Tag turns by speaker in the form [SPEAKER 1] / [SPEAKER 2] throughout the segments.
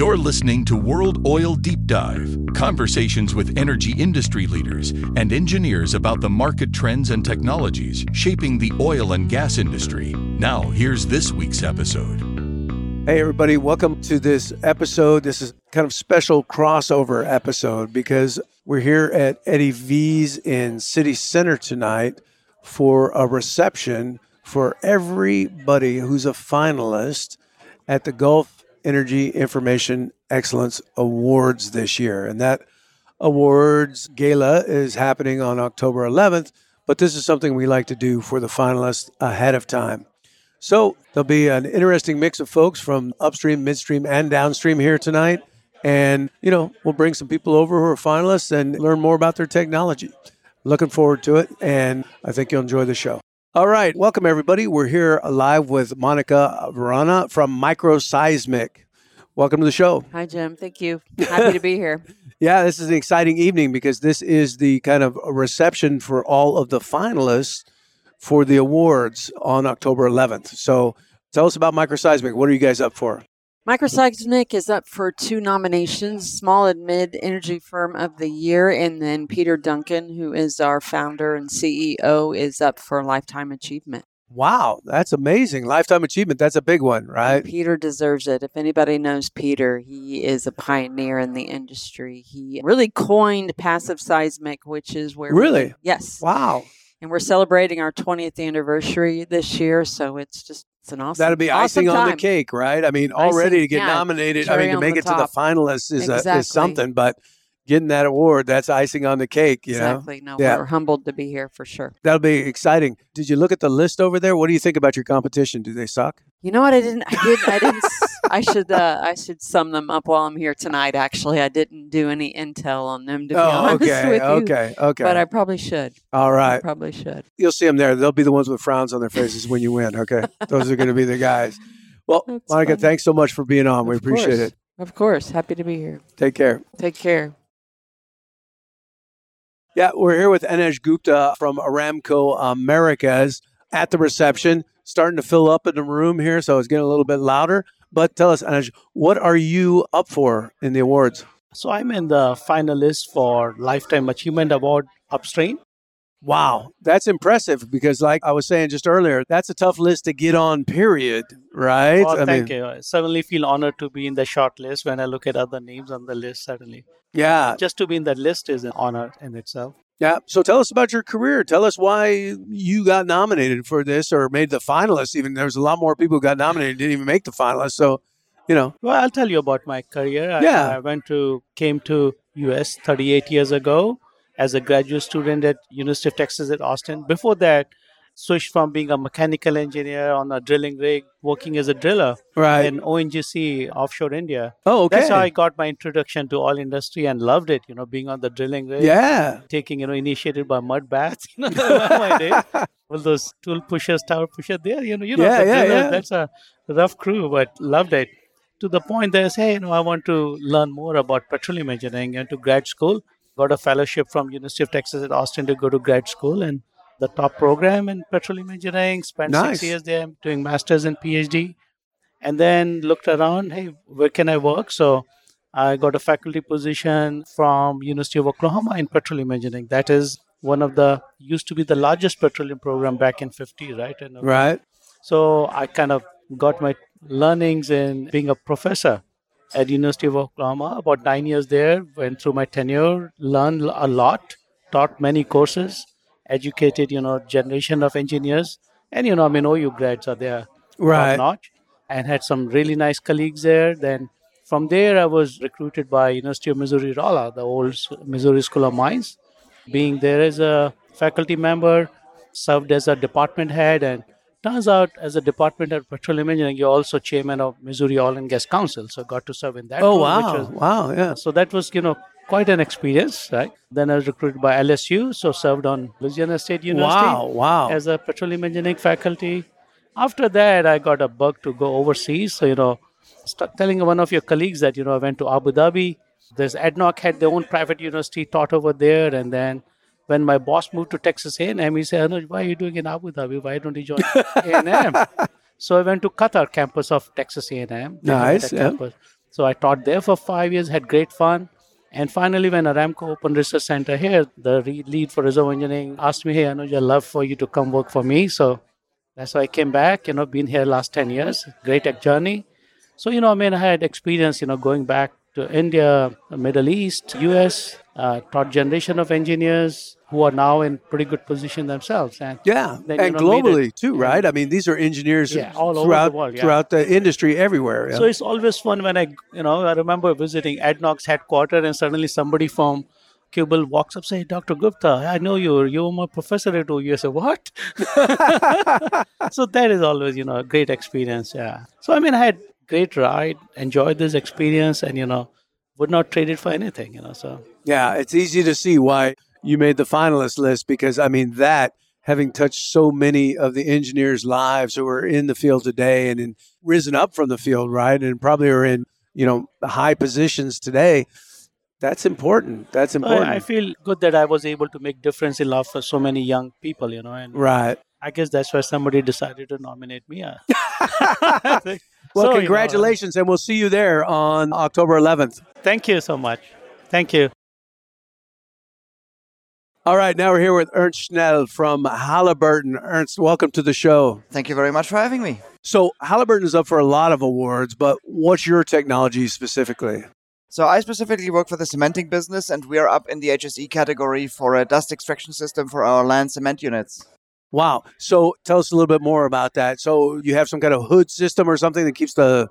[SPEAKER 1] You're listening to World Oil Deep Dive conversations with energy industry leaders and engineers about the market trends and technologies shaping the oil and gas industry. Now, here's this week's episode.
[SPEAKER 2] Hey, everybody, welcome to this episode. This is kind of special crossover episode because we're here at Eddie V's in City Center tonight for a reception for everybody who's a finalist at the Gulf Energy Information Excellence Awards this year. And that awards gala is happening on October 11th, but this is something we like to do for the finalists ahead of time. So there'll be an interesting mix of folks from upstream, midstream, and downstream here tonight. And, you know, we'll bring some people over who are finalists and learn more about their technology. Looking forward to it, and I think you'll enjoy the show. All right, welcome everybody. We're here live with Monica Varana from Microseismic. Welcome to the show.
[SPEAKER 3] Hi, Jim. Thank you. Happy to be here.
[SPEAKER 2] yeah, this is an exciting evening because this is the kind of reception for all of the finalists for the awards on October 11th. So tell us about Microseismic. What are you guys up for?
[SPEAKER 3] Microseismic is up for two nominations Small and Mid Energy Firm of the Year, and then Peter Duncan, who is our founder and CEO, is up for Lifetime Achievement.
[SPEAKER 2] Wow, that's amazing. Lifetime achievement, that's a big one, right?
[SPEAKER 3] Peter deserves it. If anybody knows Peter, he is a pioneer in the industry. He really coined passive seismic, which is where
[SPEAKER 2] Really?
[SPEAKER 3] Yes.
[SPEAKER 2] Wow.
[SPEAKER 3] And we're celebrating our 20th anniversary this year, so it's just it's an awesome
[SPEAKER 2] That'll be
[SPEAKER 3] awesome
[SPEAKER 2] icing on the cake, right? I mean, already
[SPEAKER 3] Icing,
[SPEAKER 2] to get
[SPEAKER 3] yeah,
[SPEAKER 2] nominated, I mean, to make it to the finalists is, a, is something, but getting that award, that's icing on the cake, you know?
[SPEAKER 3] Exactly. No,
[SPEAKER 2] Yeah.
[SPEAKER 3] we're humbled to be here for sure.
[SPEAKER 2] That'll be exciting. Did you look at the list over there? What do you think about your competition? Do they suck?
[SPEAKER 3] You know what? I didn't. I did. I didn't. I should. Uh, I should sum them up while I'm here tonight. Actually, I didn't do any intel on them to be
[SPEAKER 2] oh,
[SPEAKER 3] honest
[SPEAKER 2] okay,
[SPEAKER 3] with you.
[SPEAKER 2] okay, okay.
[SPEAKER 3] But I probably should.
[SPEAKER 2] All right, I
[SPEAKER 3] probably should.
[SPEAKER 2] You'll see them there. They'll be the ones with frowns on their faces when you win, okay? Those are going to be the guys. Well,
[SPEAKER 3] That's
[SPEAKER 2] Monica,
[SPEAKER 3] funny.
[SPEAKER 2] thanks so much for being on. We appreciate
[SPEAKER 3] course.
[SPEAKER 2] it.
[SPEAKER 3] Of course. Happy to be here.
[SPEAKER 2] Take care.
[SPEAKER 3] Take care.
[SPEAKER 2] Yeah, we're here with Anuj Gupta from Aramco Americas at the reception. Starting to fill up in the room here, so it's getting a little bit louder. But tell us, Anuj, what are you up for in the awards?
[SPEAKER 4] So I'm in the finalist for Lifetime Achievement Award Upstream.
[SPEAKER 2] Wow, that's impressive because, like I was saying just earlier, that's a tough list to get on, period. Right?
[SPEAKER 4] Oh,
[SPEAKER 2] I
[SPEAKER 4] thank
[SPEAKER 2] mean,
[SPEAKER 4] you. I certainly feel honored to be in the short list when I look at other names on the list, certainly.
[SPEAKER 2] yeah,
[SPEAKER 4] Just to be in that list is an honor in itself.
[SPEAKER 2] Yeah. So tell us about your career. Tell us why you got nominated for this or made the finalists. Even there's a lot more people who got nominated didn't even make the finalists. So, you know,
[SPEAKER 4] Well, I'll tell you about my career. I-
[SPEAKER 2] Yeah.
[SPEAKER 4] I, went to, came to US 38 years ago as a graduate student at University of Texas at Austin. Before that, switched from being a mechanical engineer on a drilling rig, working as a driller
[SPEAKER 2] right?
[SPEAKER 4] in ONGC offshore India.
[SPEAKER 2] oh, okay.
[SPEAKER 4] That's how I got my introduction to oil industry and loved it. You know, being on the drilling rig,
[SPEAKER 2] yeah.
[SPEAKER 4] taking you know initiated by mud baths. You know. All those tool pushers, tower pushers. There, you know, you know,
[SPEAKER 2] Yeah, yeah,
[SPEAKER 4] drillers,
[SPEAKER 2] yeah.
[SPEAKER 4] That's a rough crew, but loved it. To the point that hey, you know, I want to learn more about petroleum engineering and to grad school. Got a fellowship from University of Texas at Austin to go to grad school and the top program in petroleum engineering. Spent
[SPEAKER 2] Nice.
[SPEAKER 4] six years there doing masters and PhD and then looked around hey where can i work so i got a faculty position from university of oklahoma in petroleum engineering that is one of the used to be the largest petroleum program back in 50 right and
[SPEAKER 2] Right.
[SPEAKER 4] so i kind of got my learnings in being a professor at university of oklahoma about nine years there went through my tenure learned a lot taught many courses educated you know generation of engineers and you know i mean ou grads are there
[SPEAKER 2] Right.
[SPEAKER 4] notch and had some really nice colleagues there. Then from there, I was recruited by University of Missouri Rolla, the old Missouri School of Mines. Being there as a faculty member, served as a department head, and turns out as a department head of petroleum engineering, you're also chairman of Missouri Oil and Gas Council. So got to serve in that.
[SPEAKER 2] Oh,
[SPEAKER 4] role,
[SPEAKER 2] wow.
[SPEAKER 4] was-
[SPEAKER 2] Wow. Yeah.
[SPEAKER 4] so that was, you know, quite an experience, right? Then I was recruited by LSU, so served on Louisiana State University
[SPEAKER 2] Wow. Wow.
[SPEAKER 4] as a petroleum engineering faculty. After that, I got a bug to go overseas. So, you know, start telling one of your colleagues that, you know, I went to Abu Dhabi. There's ADNOC had their own private university taught over there. And then when my boss moved to Texas A&M, he said, Anuj, why are you doing in Abu Dhabi? Why don't you join A&M? so I went to Qatar campus of Texas A&M.
[SPEAKER 2] Nice, yeah.
[SPEAKER 4] campus. So I taught there for five years, had great fun. And finally, when Aramco opened research center here, the lead for reserve engineering asked me, "Hey, I know I'd love for you to come work for me." So that's why I came back. You know, been here last ten years. Great journey. So you know, I mean, I had experience. You know, going back to India, Middle East, U.S. Uh, taught generation of engineers who are now in pretty good position themselves. And
[SPEAKER 2] Yeah,
[SPEAKER 4] then,
[SPEAKER 2] and
[SPEAKER 4] know, made it-
[SPEAKER 2] globally too, right? I mean, these are engineers
[SPEAKER 4] Yeah, all over the
[SPEAKER 2] throughout
[SPEAKER 4] world, yeah.
[SPEAKER 2] throughout the industry everywhere. yeah.
[SPEAKER 4] So it's always fun when I, you know, I remember visiting ADNOC's headquarters and suddenly somebody from Cubal walks up, say, Dr. Gupta, I know you. You're my professor at OU. I say, what? so that is always, you know, a great experience. Yeah. So, I mean, I had great ride, enjoyed this experience and, you know, would not trade it for anything, you know, so.
[SPEAKER 2] Yeah, it's easy to see why you made the finalist list because I mean that having touched so many of the engineers' lives who are in the field today and in, risen up from the field, right, and probably are in you know high positions today. That's important. That's important.
[SPEAKER 4] I, I feel good that I was able to make difference in life for so many young people, you know, and
[SPEAKER 2] right.
[SPEAKER 4] I guess that's why somebody decided to nominate me.
[SPEAKER 2] Well,
[SPEAKER 4] So, you know,
[SPEAKER 2] congratulations, and we'll see you there on October 11th.
[SPEAKER 4] Thank you so much. Thank you.
[SPEAKER 2] All right, now we're here with Ernst Schnell from Halliburton. Ernst, welcome to the show.
[SPEAKER 5] Thank you very much for having me.
[SPEAKER 2] So, Halliburton is up for a lot of awards, but what's your technology specifically?
[SPEAKER 5] So, I specifically work for the cementing business, and we are up in the HSE category for a dust extraction system for our land cement units.
[SPEAKER 2] Wow. So, tell us a little bit more about that. So, you have some kind of hood system or something that keeps the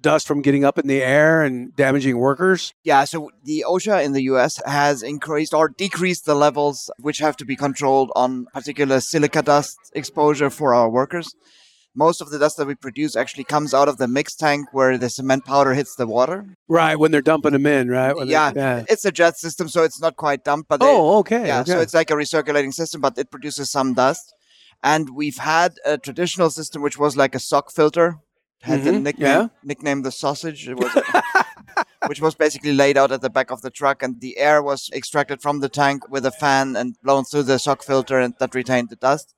[SPEAKER 2] dust from getting up in the air and damaging workers?
[SPEAKER 5] Yeah, so the OSHA in the US has increased or decreased the levels which have to be controlled on particular silica dust exposure for our workers. Most of the dust that we produce actually comes out of the mix tank where the cement powder hits the water.
[SPEAKER 2] Right, when they're dumping them in, right? They-
[SPEAKER 5] Yeah, it's a jet system, so it's not quite dumped, but they-
[SPEAKER 2] Oh, okay.
[SPEAKER 5] Yeah,
[SPEAKER 2] okay.
[SPEAKER 5] so it's like a recirculating system, but it produces some dust. And we've had a traditional system which was like a sock filter, had the
[SPEAKER 2] Mhm,
[SPEAKER 5] nickname
[SPEAKER 2] yeah.
[SPEAKER 5] nickname the sausage. It was, which was basically laid out at the back of the truck, and the air was extracted from the tank with a fan and blown through the sock filter, and that retained the dust.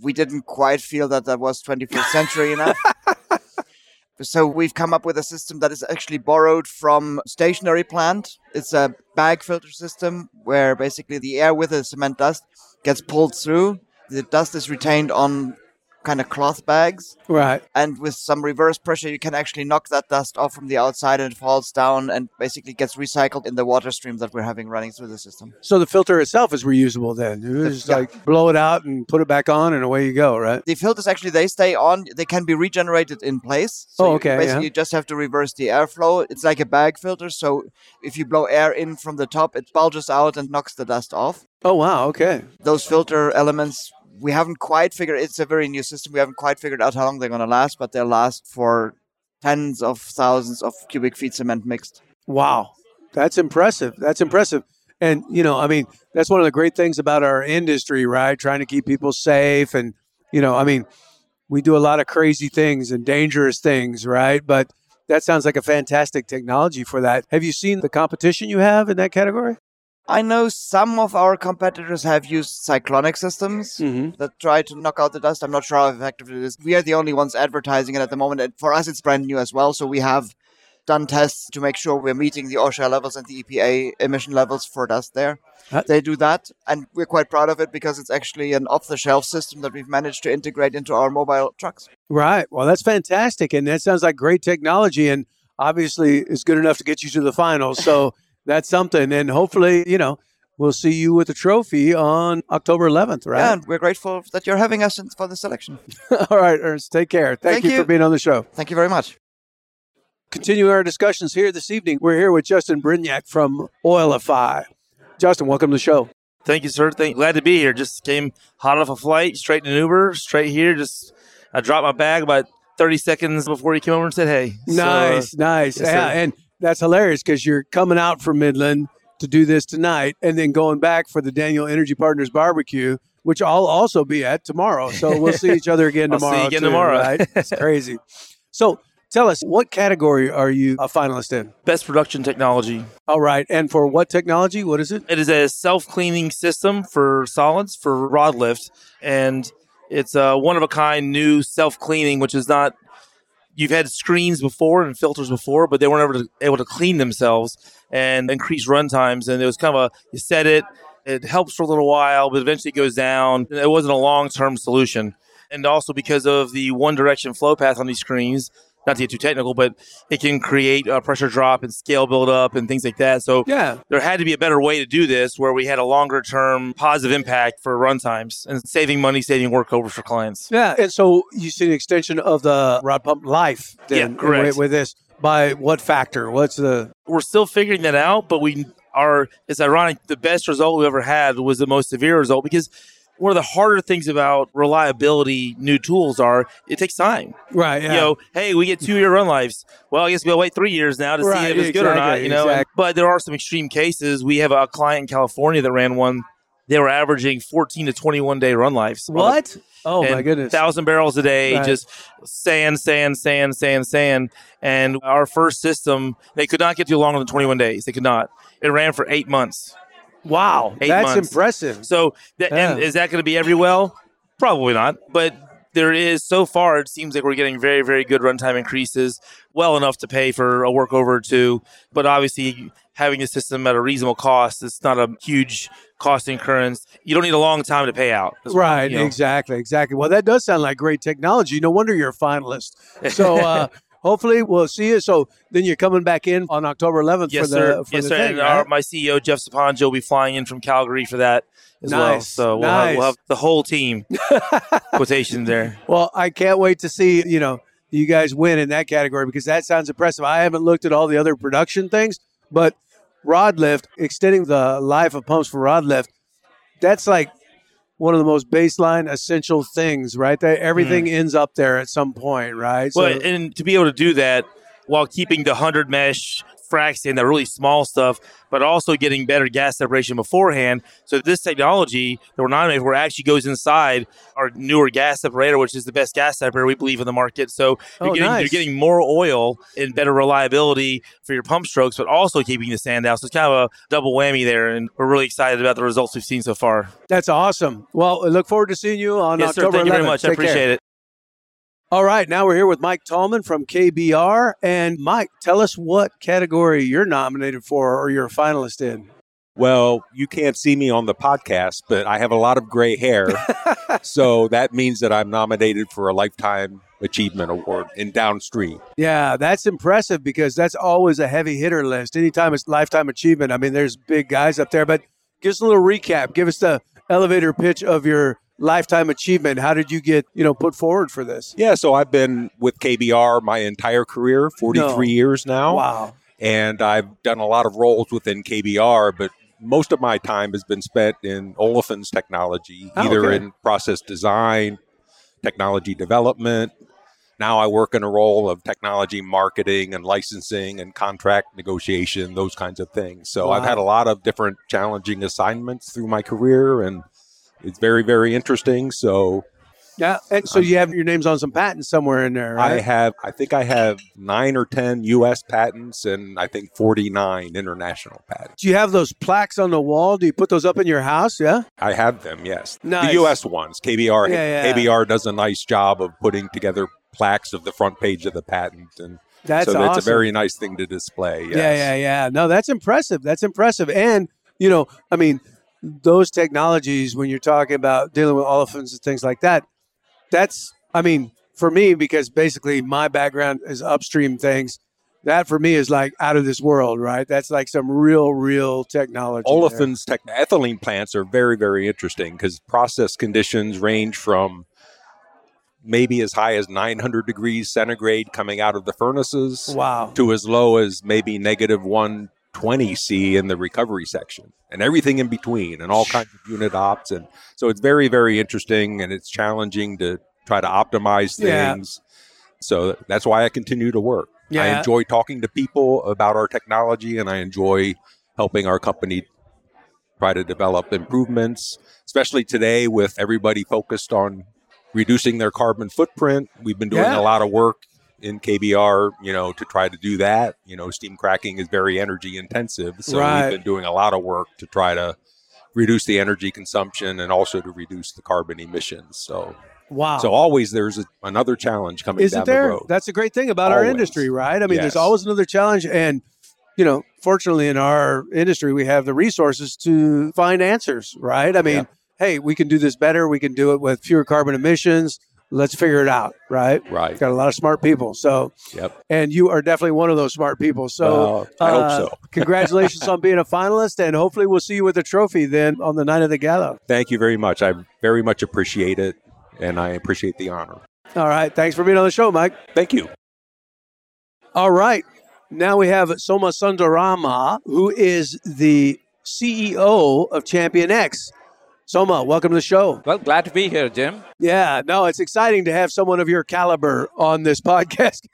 [SPEAKER 5] We didn't quite feel that that was 21st century enough. So we've come up with a system that is actually borrowed from stationary plant. It's a bag filter system where basically the air with the cement dust gets pulled through. The dust is retained on kind of cloth bags,
[SPEAKER 2] right.
[SPEAKER 5] and with some reverse pressure, you can actually knock that dust off from the outside, and it falls down and basically gets recycled in the water stream that we're having running through the system.
[SPEAKER 2] So the filter itself is reusable then. You just
[SPEAKER 5] yeah.
[SPEAKER 2] like blow it out and put it back on and away you go, right?
[SPEAKER 5] The filters actually they stay on. They can be regenerated in place. So
[SPEAKER 2] Oh,
[SPEAKER 5] you
[SPEAKER 2] okay,
[SPEAKER 5] Basically,
[SPEAKER 2] yeah.
[SPEAKER 5] you just have to reverse the airflow. It's like a bag filter. So if you blow air in from the top, it bulges out and knocks the dust off.
[SPEAKER 2] Oh wow, okay.
[SPEAKER 5] Those filter elements, we haven't quite figured. It's a very new system. We haven't quite figured out how long they're going to last, but they'll last for tens of thousands of cubic feet cement mixed.
[SPEAKER 2] Wow. That's impressive. That's impressive. And you know, I mean, that's one of the great things about our industry, right? Trying to keep people safe and you know, I mean, we do a lot of crazy things and dangerous things, right? But that sounds like a fantastic technology for that. Have you seen the competition you have in that category?
[SPEAKER 5] I know some of our competitors have used cyclonic systems.
[SPEAKER 2] Mm-hmm.
[SPEAKER 5] that try to knock out the dust. I'm not sure how effective it is. We are the only ones advertising it at the moment. And for us, it's brand new as well. So we have done tests to make sure we're meeting the OSHA levels and the EPA emission levels for dust there.
[SPEAKER 2] Uh,
[SPEAKER 5] They do that. And we're quite proud of it because it's actually an off the shelf system that we've managed to integrate into our mobile trucks.
[SPEAKER 2] Right. Well, that's fantastic. And that sounds like great technology and obviously is good enough to get you to the finals. So that's something. And hopefully, you know, we'll see you with a trophy on October 11th, right?
[SPEAKER 5] Yeah, and we're grateful that you're having us in- for the selection.
[SPEAKER 2] All right, Ernst, take care. Thank,
[SPEAKER 5] Thank
[SPEAKER 2] you,
[SPEAKER 5] you.
[SPEAKER 2] for being on the show.
[SPEAKER 5] Thank you very much.
[SPEAKER 2] Continuing our discussions here this evening, we're here with Justin Brignac from Oilify. Justin, welcome to the show.
[SPEAKER 6] Thank you, sir. Thank, glad to be here. Just came hot off a flight, straight in an Uber, straight here. Just I dropped my bag about 30 seconds before he came over and said, "Hey." So,
[SPEAKER 2] Nice, nice.
[SPEAKER 6] yes,
[SPEAKER 2] yeah, and that's hilarious because you're coming out from Midland to do this tonight and then going back for the Daniel Energy Partners barbecue, which I'll also be at tomorrow. So we'll see each other again
[SPEAKER 6] I'll see you
[SPEAKER 2] tomorrow.
[SPEAKER 6] again
[SPEAKER 2] too,
[SPEAKER 6] tomorrow.
[SPEAKER 2] Right? It's crazy. So tell us, what category are you a finalist in?
[SPEAKER 6] best production technology.
[SPEAKER 2] All right. And for what technology? What is it?
[SPEAKER 6] It is a self-cleaning system for solids for rod lift, and it's a one of a kind new self-cleaning, which is not you've had screens before and filters before, but they weren't ever able to clean themselves and increase run times. And it was kind of a you set it, it helps for a little while, but eventually it goes down. It wasn't a long term solution. And also because of the one direction flow path on these screens, not to get too technical, but it can create a pressure drop and scale buildup and things like that. So
[SPEAKER 2] Yeah.
[SPEAKER 6] there had to be a better way to do this where we had a longer term positive impact for run times and saving money, saving workovers for clients.
[SPEAKER 2] Yeah. And so you see an extension of the rod pump life then
[SPEAKER 6] Yeah, correct.
[SPEAKER 2] With, with this. By what factor? What's the
[SPEAKER 6] We're still figuring that out, but we are, it's ironic, the best result we ever had was the most severe result because one of the harder things about reliability new tools are it takes time.
[SPEAKER 2] right? Yeah.
[SPEAKER 6] You know, hey, we get two year run lives. Well, I guess we'll wait three years now to
[SPEAKER 2] Right,
[SPEAKER 6] see if it's good or not. You know,
[SPEAKER 2] exactly.
[SPEAKER 6] but there are some extreme cases. We have a client in California that ran one. They were averaging 14 to 21 day run lives.
[SPEAKER 2] what? Oh my goodness.
[SPEAKER 6] Thousand barrels a day,
[SPEAKER 2] Right.
[SPEAKER 6] just sand, sand, sand, sand, sand. And our first system, they could not get to longer than 21 days. They could not. It ran for eight months.
[SPEAKER 2] Wow.
[SPEAKER 6] eight
[SPEAKER 2] That's
[SPEAKER 6] months.
[SPEAKER 2] impressive.
[SPEAKER 6] So, that, and is that going to be every well? Probably not. But there is so far. It seems like we're getting very, very good runtime increases, well enough to pay for a workover or two. But obviously, having a system at a reasonable cost, it's not a huge cost incurrence. You don't need a long time to pay out.
[SPEAKER 2] Right,
[SPEAKER 6] you know.
[SPEAKER 2] exactly, exactly. Well, that does sound like great technology. No wonder you're a finalist. So uh, hopefully we'll see you. So then you're coming back in on October 11th
[SPEAKER 6] Yes,
[SPEAKER 2] for the
[SPEAKER 6] sir.
[SPEAKER 2] for
[SPEAKER 6] yes,
[SPEAKER 2] the
[SPEAKER 6] sir.
[SPEAKER 2] thing,
[SPEAKER 6] and
[SPEAKER 2] right?
[SPEAKER 6] our, my CEO Jeff Saponja will be flying in from Calgary for that as well. So we'll, have, we'll have the whole team quotation there.
[SPEAKER 2] Well, I can't wait to see you know you guys win in that category because that sounds impressive. I haven't looked at all the other production things, but rod lift, extending the life of pumps for rod lift, that's like one of the most baseline essential things, right? That everything mm. ends up there at some point, right?
[SPEAKER 6] Well, and to be able to do that while keeping the 100 mesh fracs in the really small stuff, but also getting better gas separation beforehand. So this technology that we're nominated for actually goes inside our newer gas separator, which is the best gas separator we believe in the market. So you're,
[SPEAKER 2] Oh,
[SPEAKER 6] getting,
[SPEAKER 2] nice.
[SPEAKER 6] you're getting more oil and better reliability for your pump strokes, but also keeping the sand out. So it's kind of a double whammy there, and we're really excited about the results we've seen so far.
[SPEAKER 2] that's awesome. Well, I look forward to seeing you on
[SPEAKER 6] yes, sir.
[SPEAKER 2] October
[SPEAKER 6] Thank you very
[SPEAKER 2] 11th.
[SPEAKER 6] much. I
[SPEAKER 2] Take care.
[SPEAKER 6] appreciate it.
[SPEAKER 2] All right, now we're here with Mike Tallman from KBR. And Mike, tell us what category you're nominated for or you're a finalist in.
[SPEAKER 7] Well, you can't see me on the podcast, but I have a lot of gray hair. so that means that I'm nominated for a Lifetime Achievement Award in downstream.
[SPEAKER 2] Yeah, that's impressive because that's always a heavy hitter list. Anytime it's lifetime achievement, I mean, there's big guys up there. But give us a little recap. Give us the elevator pitch of your lifetime achievement. How did you get, you know, put forward for this?
[SPEAKER 7] Yeah, so I've been with KBR my entire career, 43
[SPEAKER 2] No.
[SPEAKER 7] years now.
[SPEAKER 2] Wow.
[SPEAKER 7] And I've done a lot of roles within KBR, but most of my time has been spent in olefins technology,
[SPEAKER 2] Oh,
[SPEAKER 7] either
[SPEAKER 2] okay.
[SPEAKER 7] in process design, technology development. Now I work in a role of technology marketing and licensing and contract negotiation, those kinds of things. So I've had a lot of different challenging assignments through my career, and it's very, very interesting. So
[SPEAKER 2] Yeah. And so you have your names on some patents somewhere in there,
[SPEAKER 7] I have, I think I have nine or 10 US patents and I think 49 international patents.
[SPEAKER 2] Do you have those plaques on the wall? Do you put those up in your house? Yeah.
[SPEAKER 7] I have them, yes.
[SPEAKER 2] Nice.
[SPEAKER 7] The US ones. KBR,
[SPEAKER 2] Yeah, yeah.
[SPEAKER 7] KBR does a nice job of putting together plaques of the front page of the patent. And
[SPEAKER 2] That's
[SPEAKER 7] so
[SPEAKER 2] awesome.
[SPEAKER 7] that's a very nice thing to display. Yes.
[SPEAKER 2] Yeah, yeah, yeah. No, that's impressive. That's impressive. And, you know, I mean, those technologies, when you're talking about dealing with olefins and things like that, that's, I mean, for me, because basically my background is upstream things, that for me is like out of this world, right? That's like some real, real technology.
[SPEAKER 7] Olefins, tech- ethylene plants are very, very interesting because process conditions range from maybe as high as 900 degrees centigrade coming out of the furnaces
[SPEAKER 2] wow.
[SPEAKER 7] to as low as maybe negative one 20C in the recovery section and everything in between and all kinds of unit ops. And so it's very, very interesting and it's challenging to try to optimize things. Yeah. So that's why I continue to work.
[SPEAKER 2] Yeah.
[SPEAKER 7] I enjoy talking to people about our technology and I enjoy helping our company try to develop improvements, especially today with everybody focused on reducing their carbon footprint. We've been doing
[SPEAKER 2] yeah.
[SPEAKER 7] a lot of work in KBR, you know, to try to do that. You know, steam cracking is very energy intensive, so
[SPEAKER 2] Right.
[SPEAKER 7] we've been doing a lot of work to try to reduce the energy consumption and also to reduce the carbon emissions. So
[SPEAKER 2] Wow.
[SPEAKER 7] So always there's a, another challenge coming
[SPEAKER 2] Isn't
[SPEAKER 7] down
[SPEAKER 2] there?
[SPEAKER 7] the road.
[SPEAKER 2] That's a great thing about our industry, right? I mean, there's always another challenge. And, you know, fortunately in our industry, we have the resources to find answers, right? I mean,
[SPEAKER 7] Yeah.
[SPEAKER 2] hey, we can do this better. We can do it with fewer carbon emissions. Let's figure it out, right?
[SPEAKER 7] Right.
[SPEAKER 2] Got a lot of smart people. So,
[SPEAKER 7] Yep.
[SPEAKER 2] and you are definitely one of those smart people. So,
[SPEAKER 7] Well, I
[SPEAKER 2] uh,
[SPEAKER 7] hope so.
[SPEAKER 2] congratulations on being a finalist, and hopefully, we'll see you with a trophy then on the night of the gala.
[SPEAKER 7] Thank you very much. I very much appreciate it, and I appreciate the honor.
[SPEAKER 2] All right. Thanks for being on the show, Mike.
[SPEAKER 7] Thank you.
[SPEAKER 2] All right. Now we have Soma Sundarama, who is the CEO of Champion X. Soma, welcome to the show.
[SPEAKER 8] Well, glad to be here, Jim.
[SPEAKER 2] Yeah, no, it's exciting to have someone of your caliber on this podcast.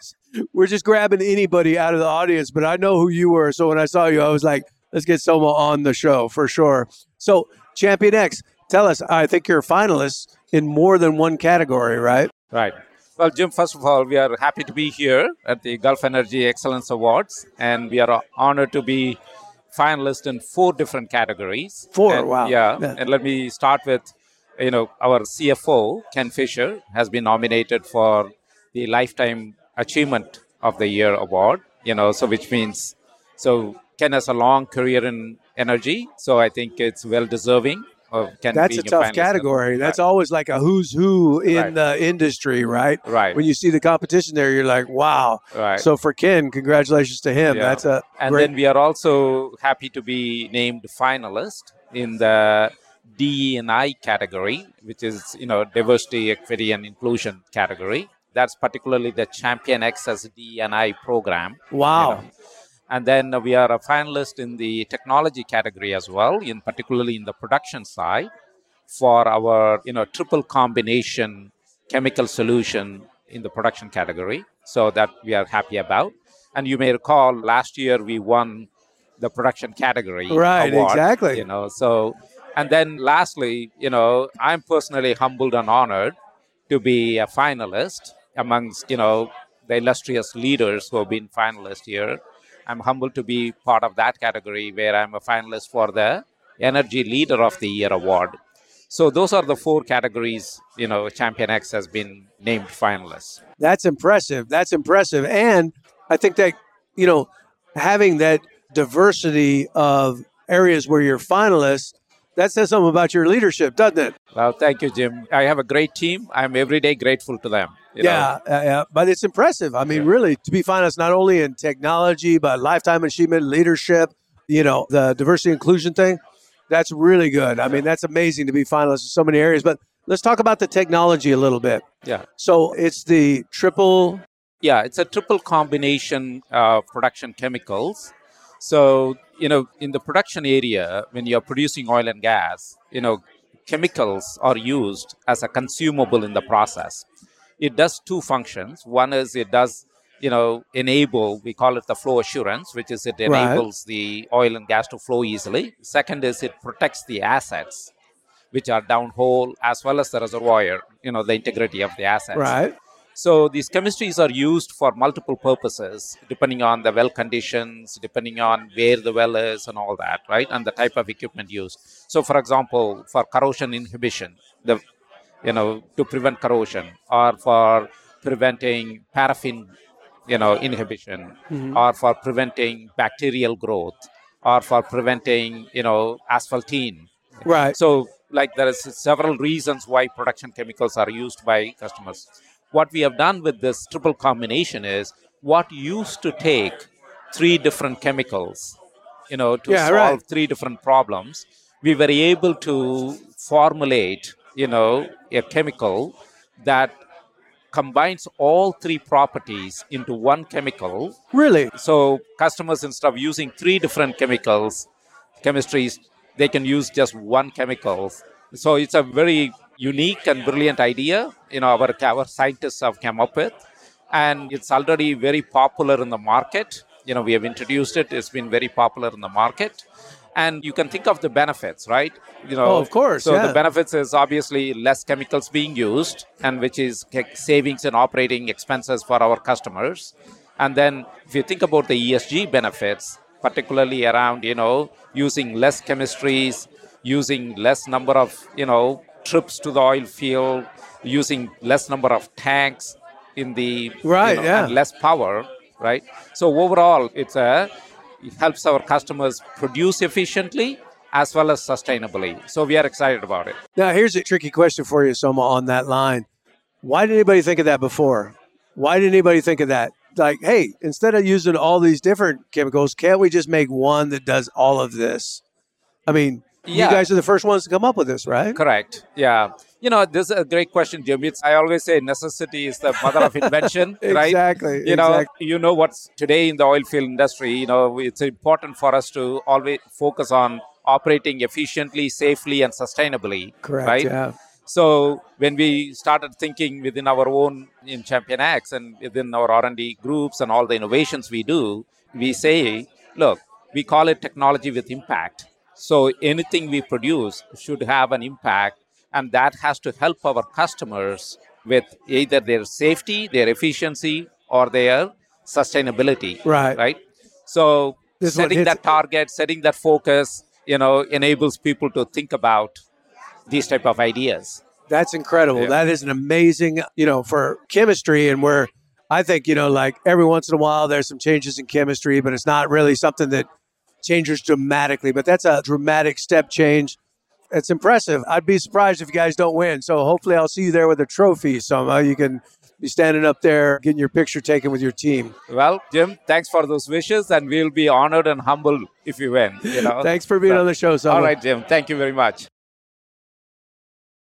[SPEAKER 2] We're just grabbing anybody out of the audience, but I know who you were. So when I saw you, I was like, let's get Soma on the show for sure. So, Champion X, tell us, I think you're a finalist in more than one category, right?
[SPEAKER 8] Right. Well, Jim, first of all, we are happy to be here at the Gulf Energy Excellence Awards, and we are honored to be finalists in four different categories.
[SPEAKER 2] Four,
[SPEAKER 8] And-
[SPEAKER 2] wow.
[SPEAKER 8] Yeah.
[SPEAKER 2] Yeah.
[SPEAKER 8] And let me start with, you know, our CFO, Ken Fisher, has been nominated for the Lifetime Achievement of the Year award, you know, so which means, so Ken has a long career in energy, so I think it's well deserving Oh, of Ken
[SPEAKER 2] That's a tough category. That's
[SPEAKER 8] Right.
[SPEAKER 2] always like a who's who in
[SPEAKER 8] Right.
[SPEAKER 2] the industry, right?
[SPEAKER 8] Right.
[SPEAKER 2] When you see the competition there, you're like, wow.
[SPEAKER 8] Right.
[SPEAKER 2] So for Ken, congratulations to him.
[SPEAKER 8] Yeah.
[SPEAKER 2] That's a
[SPEAKER 8] And
[SPEAKER 2] great.
[SPEAKER 8] then we are also happy to be named finalist in the DE&I category, which is you know diversity, equity, and inclusion category. That's particularly the Champion X's DE&I program.
[SPEAKER 2] wow.
[SPEAKER 8] you know. And then we are a finalist in the technology category as well, in particularly in the production side, for our you know triple combination chemical solution in the production category. So that we are happy about. And you may recall last year we won the production category
[SPEAKER 2] Right,
[SPEAKER 8] award,
[SPEAKER 2] exactly.
[SPEAKER 8] You know, so and then lastly, you know, I'm personally humbled and honored to be a finalist amongst you know the illustrious leaders who have been finalists here. I'm humbled to be part of that category where I'm a finalist for the Energy Leader of the Year award. So those are the four categories. You know, Champion X has been named finalists.
[SPEAKER 2] That's impressive. That's impressive. And I think that, you know, having that diversity of areas where you're finalists, that says something about your leadership, doesn't it?
[SPEAKER 8] Well, thank you, Jim. I have a great team. I'm every day grateful to them.
[SPEAKER 2] Yeah, yeah, yeah. But it's impressive. I mean,
[SPEAKER 8] Yeah.
[SPEAKER 2] really, to be finalist not only in technology, but lifetime achievement, leadership, you know, the diversity inclusion thing. That's really good. I mean, that's amazing to be finalist in so many areas. But let's talk about the technology a little bit.
[SPEAKER 8] Yeah.
[SPEAKER 2] So it's the triple.
[SPEAKER 8] Yeah, it's a triple combination of production chemicals. So, you know, in the production area, when you're producing oil and gas, you know, chemicals are used as a consumable in the process. It does two functions. One is it does, you know, enable, we call it the flow assurance, which is it
[SPEAKER 2] Right.
[SPEAKER 8] enables the oil and gas to flow easily. Second is it protects the assets, which are downhole, as well as the reservoir, you know, the integrity of the assets.
[SPEAKER 2] Right.
[SPEAKER 8] So these chemistries are used for multiple purposes, depending on the well conditions, depending on where the well is, and all that, right? And the type of equipment used. So, for example, for corrosion inhibition, the you know to prevent corrosion, or for preventing paraffin, you know, inhibition, mm-hmm. or for preventing bacterial growth, or for preventing you know asphaltene.
[SPEAKER 2] Right.
[SPEAKER 8] So, like there is several reasons why production chemicals are used by customers. What we have done with this triple combination is what used to take three different chemicals, you know, to
[SPEAKER 2] Yeah,
[SPEAKER 8] solve
[SPEAKER 2] right.
[SPEAKER 8] three different problems. We were able to formulate, you know, a chemical that combines all three properties into one chemical.
[SPEAKER 2] Really?
[SPEAKER 8] so customers instead of using three different chemicals chemistries they can use just one chemical. So it's a very unique and brilliant idea you know our, our scientists have come up with. And it's already very popular in the market. You know we have introduced it. It's been very popular in the market and you can think of the benefits right you know
[SPEAKER 2] Oh, of course,
[SPEAKER 8] so
[SPEAKER 2] yeah.
[SPEAKER 8] the benefits is obviously less chemicals being used and which is savings in operating expenses for our customers and then if you think about the esg benefits particularly around you know using less chemistries using less number of you know trips to the oil field, using less number of tanks in the
[SPEAKER 2] Right,
[SPEAKER 8] you know,
[SPEAKER 2] yeah.
[SPEAKER 8] and less power, right? So overall, it's a helps our customers produce efficiently as well as sustainably. So we are excited about it.
[SPEAKER 2] Now, here's a tricky question for you, Soma, on that line. Why did anybody think of that before? Why did anybody think of that? Like, hey, instead of using all these different chemicals, can't we just make one that does all of this? I mean,
[SPEAKER 8] Yeah.
[SPEAKER 2] you guys are the first ones to come up with this, right?
[SPEAKER 8] Correct. Yeah. You know, this is a great question, Jim. It's, I always say necessity is the mother of invention, right?
[SPEAKER 2] Exactly.
[SPEAKER 8] You know,
[SPEAKER 2] exactly.
[SPEAKER 8] you know what's today in the oil field industry. You know, it's important for us to always focus on operating efficiently, safely, and sustainably.
[SPEAKER 2] Correct.
[SPEAKER 8] Right.
[SPEAKER 2] Yeah.
[SPEAKER 8] So when we started thinking within our own in Champion X and within our R&D groups and all the innovations we do, we say, look, we call it technology with impact. So anything we produce should have an impact, and that has to help our customers with either their safety, their efficiency, or their sustainability.
[SPEAKER 2] Right.
[SPEAKER 8] Right. So
[SPEAKER 2] This
[SPEAKER 8] setting that target, setting that focus, you know, enables people to think about these type of ideas.
[SPEAKER 2] That's incredible.
[SPEAKER 8] Yeah.
[SPEAKER 2] That is an amazing, you know, for chemistry and where I think, you know, like every once in a while there's some changes in chemistry, but it's not really something that changes dramatically. But that's a dramatic step change. It's impressive. I'd be surprised if you guys don't win. So hopefully I'll see you there with a trophy. So uh, you can be standing up there getting your picture taken with your team.
[SPEAKER 8] Well, Jim, thanks for those wishes, and we'll be honored and humbled if you win. You know.
[SPEAKER 2] Thanks for being
[SPEAKER 8] So-
[SPEAKER 2] on the show, Soma.
[SPEAKER 8] All right, Jim. Thank you very much.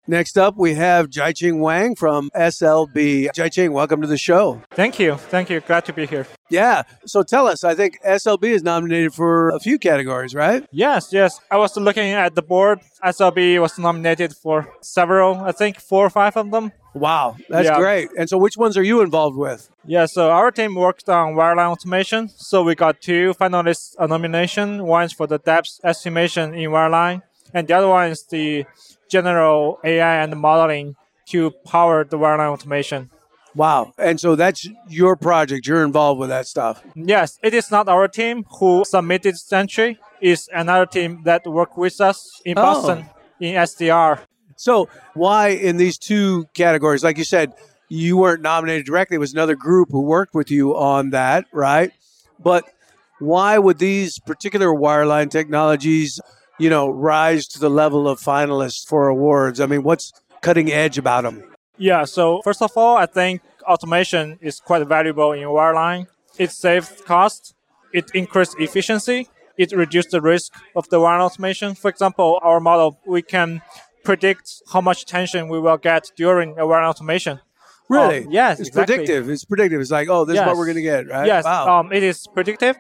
[SPEAKER 2] Next up, we have Jiaqing Wang from SLB. Jiaqing, welcome to the show.
[SPEAKER 9] Thank you. Thank you. Glad to be here.
[SPEAKER 2] Yeah. So tell us, I think SLB is nominated for a few categories, right?
[SPEAKER 9] Yes, yes. I was looking at the board. SLB was nominated for several, I think four or five of them.
[SPEAKER 2] Wow. That's
[SPEAKER 9] Yeah.
[SPEAKER 2] great. And so which ones are you involved with?
[SPEAKER 9] Yeah, so our team worked on wireline automation. So we got two finalist uh, nomination. One is for the depth estimation in wireline, and the other one is the general AI and modeling to power the wireline automation.
[SPEAKER 2] Wow. And so that's your project. You're involved with that stuff.
[SPEAKER 9] Yes, it is not our team who submitted this entry. It's another team that worked with us in
[SPEAKER 2] Oh.
[SPEAKER 9] Boston in SDR.
[SPEAKER 2] So why in these two categories, like you said, you weren't nominated directly, it was another group who worked with you on that, right? But why would these particular wireline technologies, you know, rise to the level of finalists for awards? I mean, what's cutting edge about them?
[SPEAKER 9] Yeah, so first of all, I think automation is quite valuable in wireline. It saves cost, it increases efficiency, it reduces the risk of the wireline automation. For example, our model, we can predict how much tension we will get during a wireline automation.
[SPEAKER 2] Really?
[SPEAKER 9] Um, yes,
[SPEAKER 2] It's
[SPEAKER 9] exactly.
[SPEAKER 2] predictive. It's predictive. It's like, oh, this is what we're going to get, right?
[SPEAKER 9] Yes,
[SPEAKER 2] Wow.
[SPEAKER 9] um, it is predictive,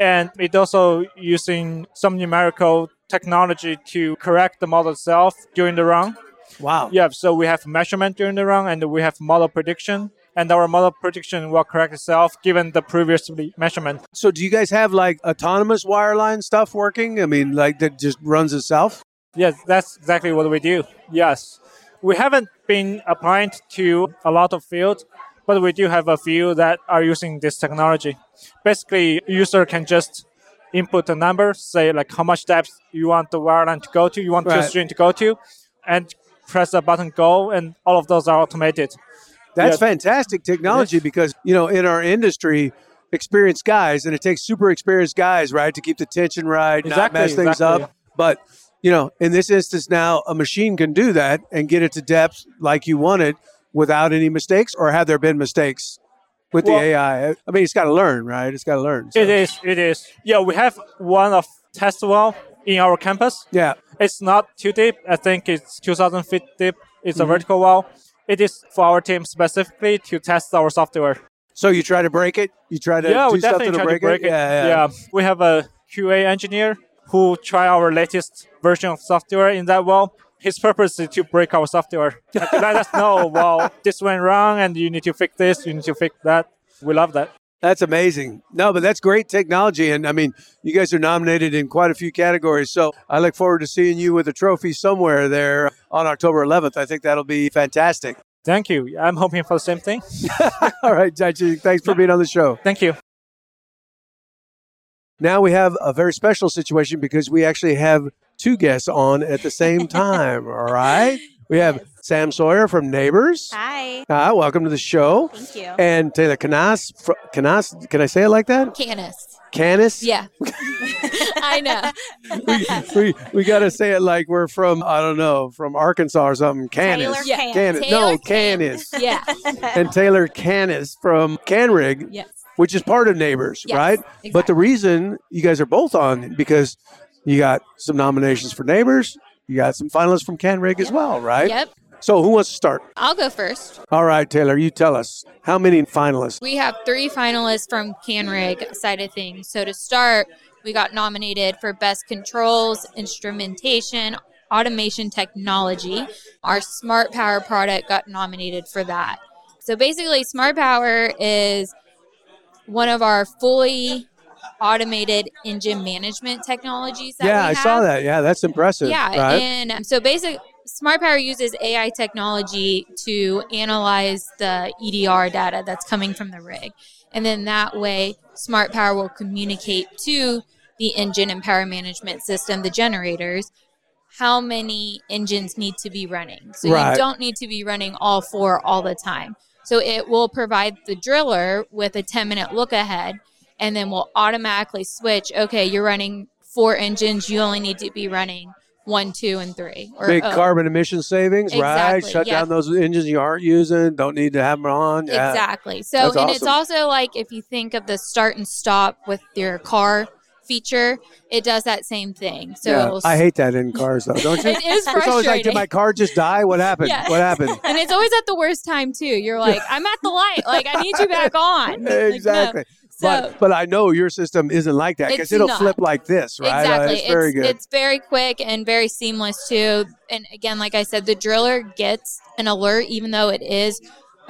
[SPEAKER 9] and it also using some numerical technology to correct the model itself during the run.
[SPEAKER 2] wow.
[SPEAKER 9] Yeah, so we have measurement during the run, and we have model prediction, and our model prediction will correct itself given the previous measurement.
[SPEAKER 2] So do you guys have like autonomous wireline stuff working? I mean, like that just runs itself?
[SPEAKER 9] Yes, that's exactly what we do. Yes, we haven't been applying to a lot of fields, but we do have a few that are using this technology. Basically, user can just input a number, say like how much depth you want the wireline to go to, you want
[SPEAKER 2] Right.
[SPEAKER 9] the string to go to, and press the button go, and all of those are automated.
[SPEAKER 2] That's
[SPEAKER 9] Yeah.
[SPEAKER 2] fantastic technology because, you know, in our industry, experienced guys, and it takes super experienced guys, right, to keep the tension right, not mess things
[SPEAKER 9] exactly.
[SPEAKER 2] up. But, you know, in this instance now, a machine can do that and get it to depth like you want it without any mistakes, or have there been mistakes with
[SPEAKER 9] Well-
[SPEAKER 2] the AI? I mean, it's got to learn, right? It's got to learn. so-
[SPEAKER 9] It is, it is. Yeah, we have one of test well in our campus.
[SPEAKER 2] Yeah.
[SPEAKER 9] It's not too deep. I think it's 2,000 feet deep. It's
[SPEAKER 2] Mm-hmm.
[SPEAKER 9] a vertical well. It is for our team specifically to test our software.
[SPEAKER 2] So you try to break it? You try to
[SPEAKER 9] yeah,
[SPEAKER 2] do
[SPEAKER 9] we definitely try
[SPEAKER 2] to break, it? Yeah,
[SPEAKER 9] Yeah, we have a QA engineer who try our latest version of software in that well. His purpose is to break our software. Like, let us know, well, this went wrong and you need to fix this, you need to fix that. We love that.
[SPEAKER 2] That's amazing. No, but that's great technology. And I mean, you guys are nominated in quite a few categories. So I look forward to seeing you with a trophy somewhere there on October 11th. I think that'll be fantastic.
[SPEAKER 9] Thank you. I'm hoping for the same thing.
[SPEAKER 2] All right, Jiaqing, thanks for being on the show.
[SPEAKER 9] Thank you.
[SPEAKER 2] Now we have a very special situation because we actually have two guests on at the same time. All right. We have Sam Sawyer from Nabors.
[SPEAKER 10] Hi.
[SPEAKER 2] Hi, welcome to the show.
[SPEAKER 10] Thank you.
[SPEAKER 2] And Taylor Canas. fr- Canas, can I say it like that?
[SPEAKER 10] Canis.
[SPEAKER 2] Canis?
[SPEAKER 10] Yeah. I know.
[SPEAKER 2] we we got to say it like we're from I don't know from Arkansas or something. Canis,
[SPEAKER 10] Taylor Canis.
[SPEAKER 2] Canis.
[SPEAKER 10] Taylor
[SPEAKER 2] no Canis,
[SPEAKER 10] yeah.
[SPEAKER 2] and Taylor Canis from Canrig,
[SPEAKER 10] Yes.
[SPEAKER 2] which is part of Nabors,
[SPEAKER 10] Yes,
[SPEAKER 2] right? But the reason you guys are both on because you got some nominations for Nabors, you got some finalists from Canrig as well, right?
[SPEAKER 11] Yep.
[SPEAKER 2] So who wants to start?
[SPEAKER 11] I'll go first.
[SPEAKER 2] All right, Taylor, you tell us how many finalists.
[SPEAKER 11] We have three finalists from CanRig side of things. So to start, we got nominated for Best Controls, Instrumentation, Automation Technology. Our Smart Power product got nominated for that. So basically, Smart Power is one of our fully automated engine management technologies. That
[SPEAKER 2] yeah, I saw that. Yeah, that's impressive.
[SPEAKER 11] Yeah,
[SPEAKER 2] right?
[SPEAKER 11] and um, so basic Smart Power uses AI technology to analyze the EDR data that's coming from the rig, and then that way, Smart Power will communicate to the engine and power management system, the generators, how many engines need to be running. So
[SPEAKER 12] Right.
[SPEAKER 11] you don't need to be running all four all the time. So it will provide the driller with a 10 minute look ahead and then we'll automatically switch. Okay, you're running four engines. You only need to be running one, two, and three. Or
[SPEAKER 2] Big
[SPEAKER 11] oh,
[SPEAKER 2] carbon emission savings, right? Shut
[SPEAKER 11] yeah.
[SPEAKER 2] down those engines you aren't using. Don't need to have them on. Yeah.
[SPEAKER 11] Exactly. So,
[SPEAKER 2] That's
[SPEAKER 11] and it's also like if you think of the start and stop with your car feature, it does that same thing. So
[SPEAKER 2] yeah.
[SPEAKER 11] it'll
[SPEAKER 2] I hate that in cars, though. Don't you?
[SPEAKER 11] It is frustrating.
[SPEAKER 2] It's always like, did my car just die? What happened?
[SPEAKER 11] Yeah.
[SPEAKER 2] What happened?
[SPEAKER 11] and it's always at the worst time too. You're like, I'm at the light. Like, I need you back on. Like, no.
[SPEAKER 2] exactly.
[SPEAKER 11] So
[SPEAKER 2] but but I know your system isn't like that because it'll
[SPEAKER 11] not.
[SPEAKER 2] flip like this, right? Uh,
[SPEAKER 11] Exactly.
[SPEAKER 2] It's very good.
[SPEAKER 11] It's very quick and very seamless too. And again, like I said, the driller gets an alert even though it is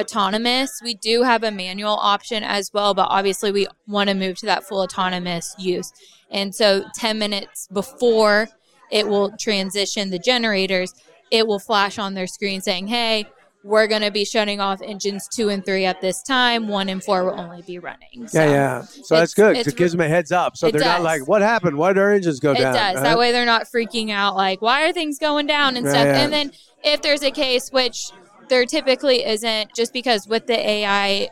[SPEAKER 11] autonomous. We do have a manual option as well, but obviously we want to move to that full autonomous use. And so 10 minutes before it will transition the generators, it will flash on their screen saying, "Hey, we're going to be shutting off engines 2 and 3 at this time. 1 and 4 will only be running."
[SPEAKER 2] yeah, yeah. So that's good. It gives them a heads up, so they're not like, "What happened? Why did our engines go
[SPEAKER 11] it
[SPEAKER 2] down?"
[SPEAKER 11] does.
[SPEAKER 2] right?
[SPEAKER 11] That uh-huh. way they're not freaking out like, why are things going down and
[SPEAKER 2] Yeah,
[SPEAKER 11] stuff.
[SPEAKER 2] yeah.
[SPEAKER 11] And then if there's a case which there typically isn't, just because with the AI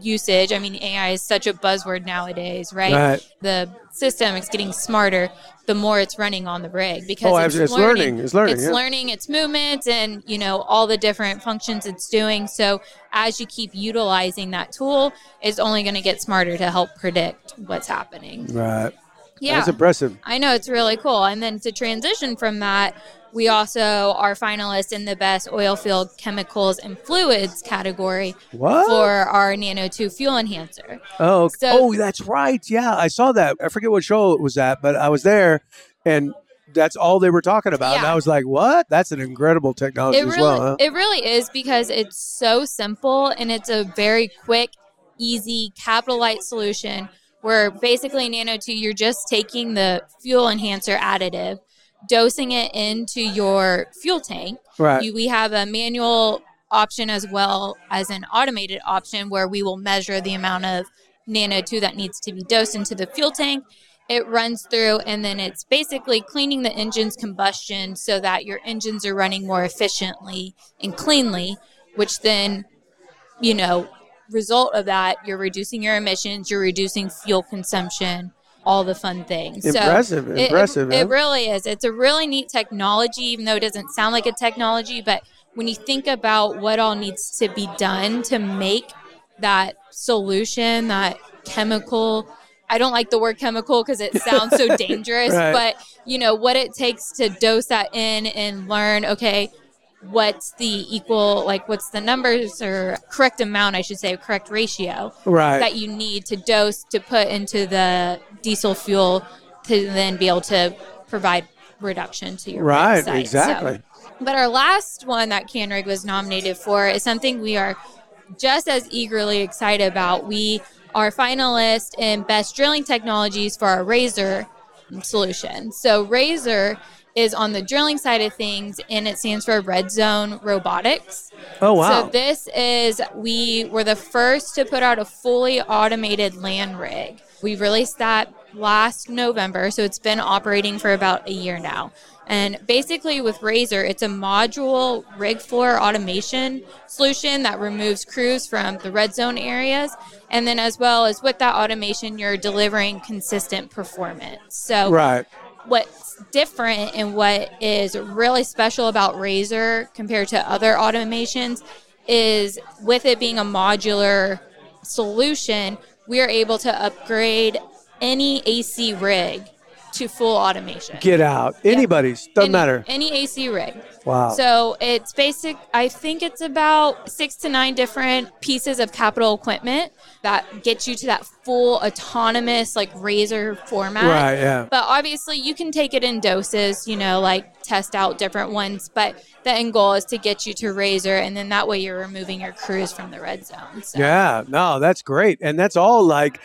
[SPEAKER 11] usage, I mean, AI is such a buzzword nowadays, right?
[SPEAKER 2] Right.
[SPEAKER 11] The system is getting smarter the more it's running on the rig because
[SPEAKER 2] Oh,
[SPEAKER 11] it's,
[SPEAKER 2] it's
[SPEAKER 11] learning.
[SPEAKER 2] learning. It's learning,
[SPEAKER 11] It's
[SPEAKER 2] yeah.
[SPEAKER 11] learning its movements and you know all the different functions it's doing. So as you keep utilizing that tool, it's only going to get smarter to help predict what's happening.
[SPEAKER 2] Right.
[SPEAKER 11] Yeah.
[SPEAKER 2] That's impressive.
[SPEAKER 11] I know it's really cool. And then to transition from that, we also are finalists in the best oil field chemicals and fluids category
[SPEAKER 2] What?
[SPEAKER 11] for our Nano 2 fuel enhancer.
[SPEAKER 2] Oh, okay.
[SPEAKER 11] So-
[SPEAKER 2] oh, that's right. Yeah, I saw that. I forget what show it was at, but I was there, and that's all they were talking about. And I was like, "What? That's an incredible technology
[SPEAKER 11] It
[SPEAKER 2] as
[SPEAKER 11] really,
[SPEAKER 2] well." Huh?
[SPEAKER 11] it really is because it's so simple and it's a very quick, easy, capital light solution where basically Nano 2, you're just taking the fuel enhancer additive, dosing it into your fuel tank.
[SPEAKER 12] Right.
[SPEAKER 11] You, we have a manual option as well as an automated option where we will measure the amount of Nano 2 that needs to be dosed into the fuel tank. It runs through and then it's basically cleaning the engine's combustion so that your engines are running more efficiently and cleanly, which then, you know, result of that, you're reducing your emissions, you're reducing fuel consumption, all the fun things. So
[SPEAKER 2] Impressive,
[SPEAKER 11] it- it-
[SPEAKER 2] impressive,
[SPEAKER 11] It,
[SPEAKER 2] huh?
[SPEAKER 11] really is. It's a really neat technology, even though it doesn't sound like a technology. But when you think about what all needs to be done to make that solution, that chemical, I don't like the word chemical because it sounds so dangerous,
[SPEAKER 12] Right.
[SPEAKER 11] but you know what it takes to dose that in and learn, okay, what's the equal, like what's the numbers or correct amount, I should say, correct ratio
[SPEAKER 2] Right.
[SPEAKER 11] that you need to dose to put into the diesel fuel to then be able to provide reduction to your
[SPEAKER 2] Right,
[SPEAKER 11] site.
[SPEAKER 2] exactly.
[SPEAKER 11] So- but our last one that CanRig was nominated for is something we are just as eagerly excited about. We are finalists in best drilling technologies for our Razor solution. So Razor is on the drilling side of things, and it stands for Red Zone Robotics.
[SPEAKER 2] Oh wow!
[SPEAKER 11] So this is we were the first to put out a fully automated land rig. We released that last November, so it's been operating for about a year now. And basically, with Razor, it's a module rig floor automation solution that removes crews from the red zone areas. And then, as well as with that automation, you're delivering consistent performance. So,
[SPEAKER 2] right.
[SPEAKER 11] What's different and what is really special about Razor compared to other automations is with it being a modular solution, we are able to upgrade any AC rig to full automation.
[SPEAKER 2] Get out. Anybody's doesn't
[SPEAKER 11] any,
[SPEAKER 2] matter.
[SPEAKER 11] Any AC rig.
[SPEAKER 2] Wow.
[SPEAKER 11] So it's basic. I think it's about six to nine different pieces of capital equipment that get you to that full autonomous like razor format.
[SPEAKER 2] Right. Yeah.
[SPEAKER 11] But obviously, you can take it in doses. You know, like test out different ones. But the end goal is to get you to razor, and then that way you're removing your crews from the red zone. So.
[SPEAKER 2] Yeah. No, that's great, and that's all like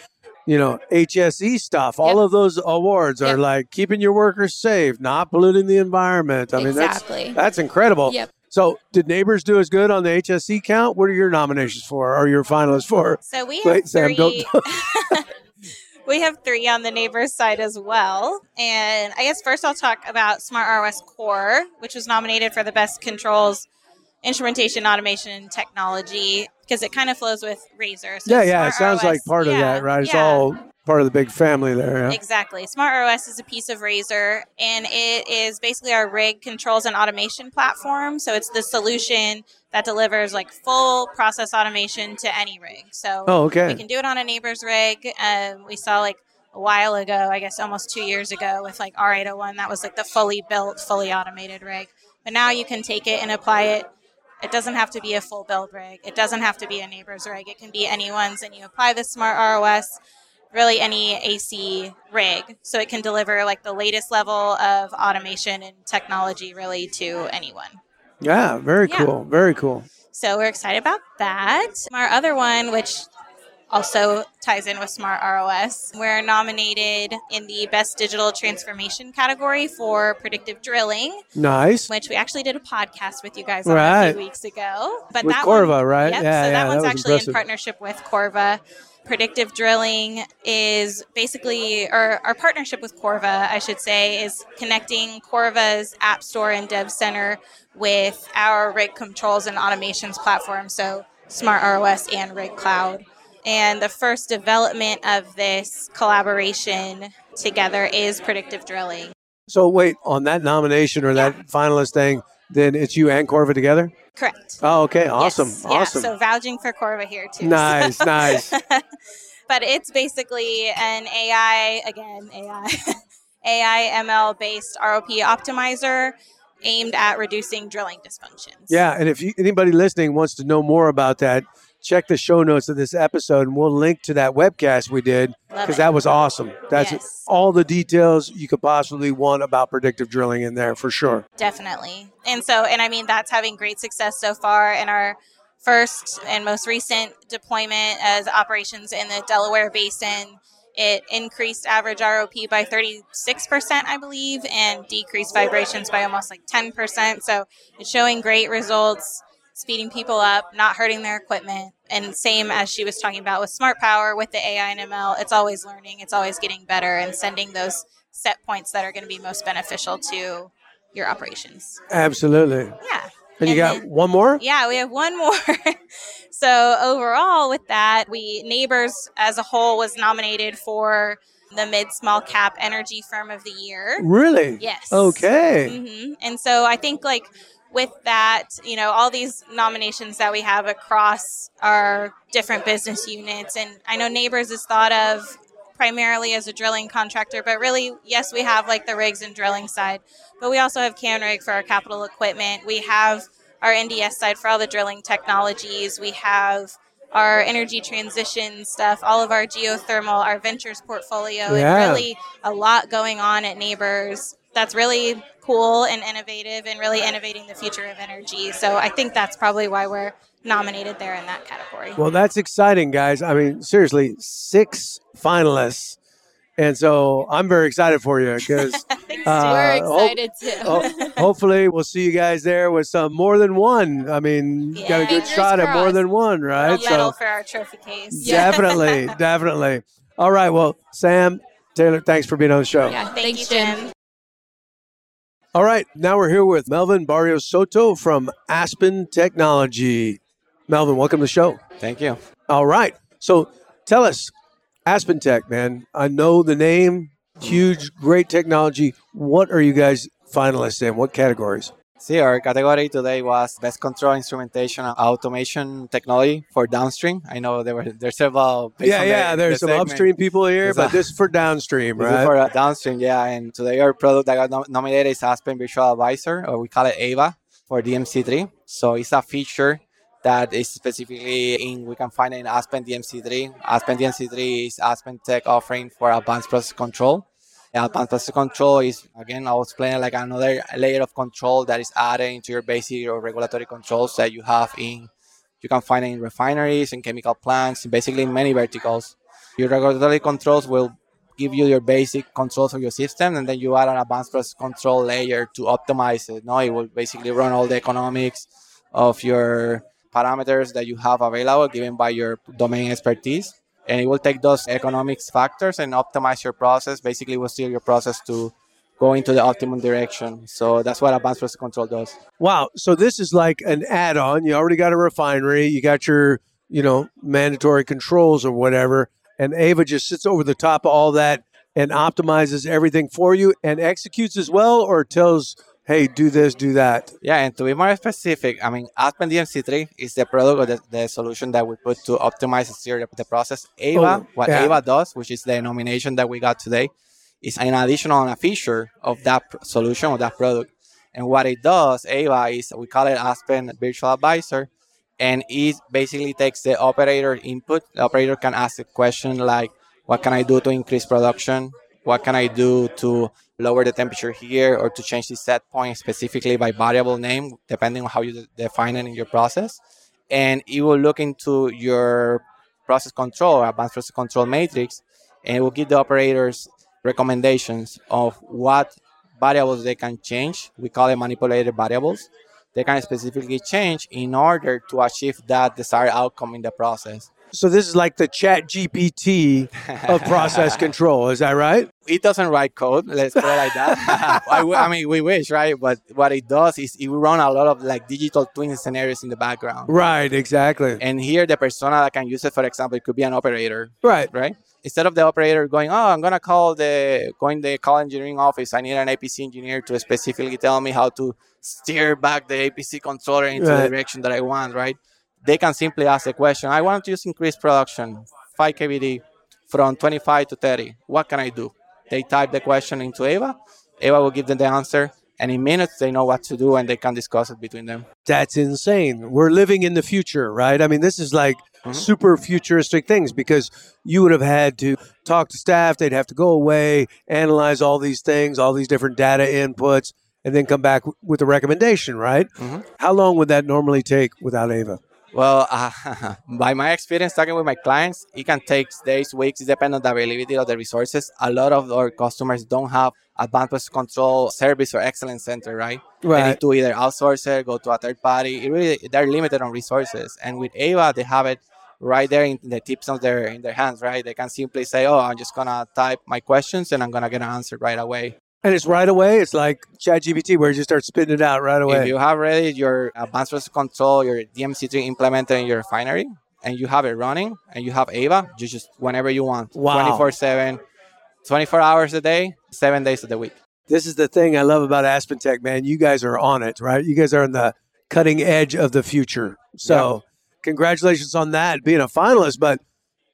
[SPEAKER 2] you know, HSE stuff. All
[SPEAKER 11] Yep.
[SPEAKER 2] of those awards are like keeping your workers safe, not polluting the environment. I mean,
[SPEAKER 11] Exactly.
[SPEAKER 2] that's that's incredible.
[SPEAKER 11] Yep.
[SPEAKER 2] So, did Nabors do as good on the HSE count? What are your nominations for? Or your finalists for?
[SPEAKER 12] So we have
[SPEAKER 2] Wait, Sam, don't.
[SPEAKER 12] three. we have three on the Nabors side as well. And I guess first I'll talk about Smart ROS Core, which was nominated for the best controls, instrumentation, automation, technology, because it kind of flows with Razor. So
[SPEAKER 2] yeah, yeah. It sounds like part of that, right? It's
[SPEAKER 12] yeah.
[SPEAKER 2] all part of the big family there. Yeah.
[SPEAKER 12] Exactly. Smart ROS is a piece of Razor, and it is basically our rig controls and automation platform. So it's the solution that delivers like full process automation to any rig. So
[SPEAKER 2] Oh, okay.
[SPEAKER 12] we can do it on a Nabors rig. Um, we saw like a while ago, I guess almost two years ago, with like R801, that was like the fully built, fully automated rig. But now you can take it and apply it. It doesn't have to be a full build rig. It doesn't have to be a Nabors rig. It can be anyone's, and you apply the smart ROS really any AC rig. So it can deliver like the latest level of automation and technology really to anyone.
[SPEAKER 2] Yeah, very
[SPEAKER 12] Yeah.
[SPEAKER 2] cool. Very cool.
[SPEAKER 12] So we're excited about that. Our other one, which also ties in with Smart ROS, we're nominated in the Best Digital Transformation category for predictive drilling.
[SPEAKER 2] Nice.
[SPEAKER 12] Which we actually did a podcast with you guys on a
[SPEAKER 2] Right.
[SPEAKER 12] few weeks ago. But
[SPEAKER 2] With
[SPEAKER 12] that
[SPEAKER 2] Corva,
[SPEAKER 12] one,
[SPEAKER 2] right?
[SPEAKER 12] Yep,
[SPEAKER 2] Yeah,
[SPEAKER 12] so
[SPEAKER 2] yeah,
[SPEAKER 12] that one's actually
[SPEAKER 2] impressive.
[SPEAKER 12] in partnership with Corva. Predictive drilling is basically, or our partnership with Corva, I should say, is connecting Corva's App Store and Dev Center with our rig controls and automations platform. So Smart ROS and Rig Cloud. And the first development of this collaboration together is predictive drilling.
[SPEAKER 2] So, wait, on that nomination or that finalist thing, then it's you and Corva together?
[SPEAKER 12] Correct.
[SPEAKER 2] Oh, okay. Awesome.
[SPEAKER 12] Yes,
[SPEAKER 2] Awesome.
[SPEAKER 12] Yeah, so vouching for Corva here too.
[SPEAKER 2] Nice, nice.
[SPEAKER 12] but it's basically an AI, again, AI, AI ML based ROP optimizer aimed at reducing drilling dysfunctions.
[SPEAKER 2] Yeah, and if you, anybody listening wants to know more about that, check the show notes of this episode, and we'll link to that webcast we did because that was awesome. That's
[SPEAKER 12] Yes.
[SPEAKER 2] all the details you could possibly want about predictive drilling in there for sure.
[SPEAKER 12] Definitely. And so, and I mean, that's having great success so far in our first and most recent deployment as operations in the Delaware Basin. It increased average ROP by 36%, I believe, and decreased vibrations by almost like 10%. So it's showing great results, speeding people up, not hurting their equipment. And same as she was talking about with Smart Power, with the AI and ML, it's always learning, it's always getting better and sending those set points that are going to be most beneficial to your operations.
[SPEAKER 2] Absolutely.
[SPEAKER 12] Yeah.
[SPEAKER 2] And you got one more?
[SPEAKER 12] Yeah, we have one more. so overall, with that, we Nabors as a whole was nominated for the mid small cap energy firm of the year.
[SPEAKER 2] Really?
[SPEAKER 12] Yes.
[SPEAKER 2] Okay.
[SPEAKER 12] hmm And so I think like with that, you know, all these nominations that we have across our different business units, and I know Nabors is thought of primarily as a drilling contractor, but really, yes, we have like the rigs and drilling side, but we also have CanRig for our capital equipment. We have our NDS side for all the drilling technologies. We have our energy transition stuff, all of our geothermal, our ventures portfolio,
[SPEAKER 2] Yeah.
[SPEAKER 12] and really a lot going on at Nabors. That's really cool and innovative and really innovating the future of energy. So I think that's probably why we're nominated there in that category.
[SPEAKER 2] Well, that's exciting, guys. I mean, seriously, six finalists And so I'm very excited for you because uh,
[SPEAKER 11] We're excited too.
[SPEAKER 2] ho- hopefully we'll see you guys there with some more than one. I mean, you got a good
[SPEAKER 12] Fingers
[SPEAKER 2] shot at more than one,
[SPEAKER 12] A
[SPEAKER 2] right?
[SPEAKER 12] so, for our trophy case.
[SPEAKER 2] definitely, definitely. All right. Well, Sam, Taylor, thanks for being on the show.
[SPEAKER 11] Yeah,
[SPEAKER 12] Thank
[SPEAKER 11] thanks,
[SPEAKER 12] you,
[SPEAKER 11] Jim.
[SPEAKER 12] Jim.
[SPEAKER 2] All right. Now we're here with Melvin Barrios Soto from Aspen Technology. Melvin, welcome to the show.
[SPEAKER 13] Thank you.
[SPEAKER 2] All right. So tell us, Aspen Tech, man. I know the name, huge, great technology. What are you guys finalists in? What categories?
[SPEAKER 13] See, our category today was best control instrumentation and automation technology for downstream. I know there were there's several. based
[SPEAKER 2] yeah,
[SPEAKER 13] the-
[SPEAKER 2] yeah. There's
[SPEAKER 13] the
[SPEAKER 2] some
[SPEAKER 13] segment.
[SPEAKER 2] upstream people here, but
[SPEAKER 13] a-
[SPEAKER 2] this is for downstream,
[SPEAKER 13] This is
[SPEAKER 2] right?
[SPEAKER 13] for uh, downstream, yeah. And today our product that got nom- nominated is Aspen Virtual Advisor, or we call it AVA for DMC3. So it's a feature that is specifically in we can find it in Aspen DMC3. Aspen DMC3 is Aspen Tech offering for advanced process control. Uh, advanced process control is again I was it like another layer of control that is added into your basic or regulatory controls that you have in you can find in refineries and chemical plants, basically in many verticals. Your regulatory controls will give you your basic controls of your system, and then you add an advanced process control layer to optimize it. No, it will basically run all the economics of your parameters that you have available given by your domain expertise. And it will take those economics factors and optimize your process. Basically, it will steer your process to go into the optimum direction. So that's what advanced process control does.
[SPEAKER 2] Wow. So this is like an add-on. You already got a refinery. You got your, you know, mandatory controls or whatever, and Ava just sits over the top of all that and optimizes everything for you and executes as well, or tells, "Hey, do this, do that."
[SPEAKER 13] Yeah, and to be more specific, I mean, Aspen DMC3 is the product or the, the solution that we put to optimize and steer the, the process. Ava,
[SPEAKER 2] Oh,
[SPEAKER 13] what
[SPEAKER 2] yeah.
[SPEAKER 13] Ava does, which is the nomination that we got today, is an additional a feature of that solution or that product. And what it does, Ava, is we call it Aspen Virtual Advisor, and it basically takes the operator input. The operator can ask a question like, "What can I do to increase production? What can I do to lower the temperature here, or to change the set point specifically by variable name, depending on how you de- define it in your process?" And it will look into your process control, advanced process control matrix, and it will give the operators recommendations of what variables they can change. We call it manipulated variables. They can specifically change in order to achieve that desired outcome in the process.
[SPEAKER 2] So this is like the Chat GPT of process control. Is that right?
[SPEAKER 13] It doesn't write code. Let's put it like that. I mean, we wish, right? But what it does is it run a lot of like digital twin scenarios in the background.
[SPEAKER 2] Right. Exactly.
[SPEAKER 13] And here, the persona that can use it, for example, it could be an operator.
[SPEAKER 2] Right.
[SPEAKER 13] Right. Instead of the operator going, oh, I'm gonna call the going the call engineering office. I need an APC engineer to specifically tell me how to steer back the APC controller into
[SPEAKER 2] Right.
[SPEAKER 13] the direction that I want. Right. They can simply ask the question. I want to use increased production, 5 KBD from 25 to 30. What can I do? They type the question into Ava. Ava will give them the answer, and in minutes they know what to do and they can discuss it between them.
[SPEAKER 2] That's insane. We're living in the future, right? I mean, this is like
[SPEAKER 13] Mm-hmm.
[SPEAKER 2] super futuristic things because you would have had to talk to staff, they'd have to go away, analyze all these things, all these different data inputs, and then come back with a recommendation, right?
[SPEAKER 13] Mhm.
[SPEAKER 2] How long would that normally take without Ava?
[SPEAKER 13] Well, uh, by my experience talking with my clients, it can take days, weeks. It depends on the availability of the resources. A lot of our customers don't have advanced process control service or excellence center, right?
[SPEAKER 2] Right.
[SPEAKER 13] They need to either outsource it, go to a third party. It really, they're limited on resources. And with Ava, they have it right there in the tips of their in their hands, right? They can simply say, "Oh, I'm just gonna type my questions and I'm gonna get an answer right away."
[SPEAKER 2] And it's right away. It's like ChatGPT where you just start spitting it out right away.
[SPEAKER 13] If you have ready your advanced process control, your DMC3 implemented in your refinery, and you have it running, and you have Ava, you just whenever you want,
[SPEAKER 2] Wow.
[SPEAKER 13] 24 7, 24 hours a day, seven days of the week.
[SPEAKER 2] This is the thing I love about Aspen Tech, man. You guys are on it, right? You guys are on the cutting edge of the future. So, congratulations on that, being a finalist. But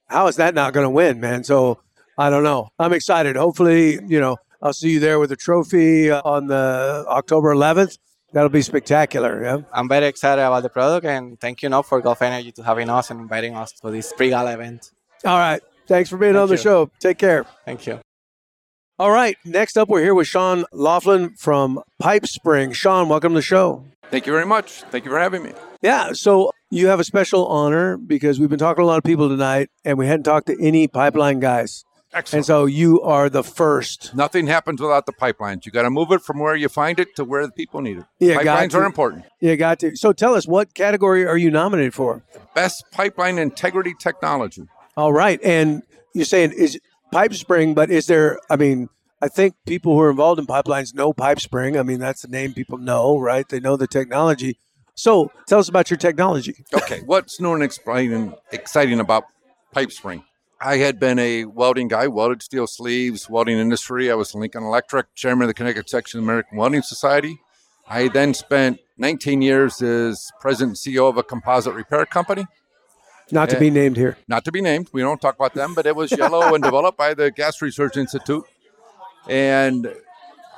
[SPEAKER 2] how is that not going to win, man? So, I don't know. I'm excited. Hopefully, you know, I'll see you there with a trophy uh, on the October 11th. That'll be spectacular. Yeah.
[SPEAKER 13] I'm very excited about the product, and thank you now for Gulf Energy to having us and inviting us to this pre-gala event.
[SPEAKER 2] All right. Thanks for being
[SPEAKER 13] Thank
[SPEAKER 2] on the show. Take care.
[SPEAKER 13] Thank you.
[SPEAKER 2] All right. Next up, we're here with Sean Laughlin from Pipe Spring. Sean, welcome to the show.
[SPEAKER 14] Thank you very much. Thank you for having me.
[SPEAKER 2] Yeah, so you have a special honor because we've been talking to a lot of people tonight and we hadn't talked to any pipeline guys. And so you are the first.
[SPEAKER 14] Nothing happens without the pipelines. You got to move it from where you find it to where the people need it.
[SPEAKER 2] Yeah,
[SPEAKER 14] pipelines are important.
[SPEAKER 2] Yeah, got to. So tell us, what category are you nominated for?
[SPEAKER 14] Best pipeline integrity technology.
[SPEAKER 2] All right. And you're saying is pipe spring, but is there, I mean, I think people who are involved in pipelines know pipe spring. I mean, that's the name people know, right? They know the technology. So tell us about your technology.
[SPEAKER 14] Okay, what's new and exciting, exciting about pipe spring? I had been a welding guy, welded steel sleeves, welding industry. I was Lincoln Electric, chairman of the Connecticut section of the American Welding Society. I then spent 19 years as president and CEO of a composite repair company.
[SPEAKER 2] Not to be named here.
[SPEAKER 14] Not to be named. We don't talk about them, but it was yellow and developed by the Gas Research Institute. And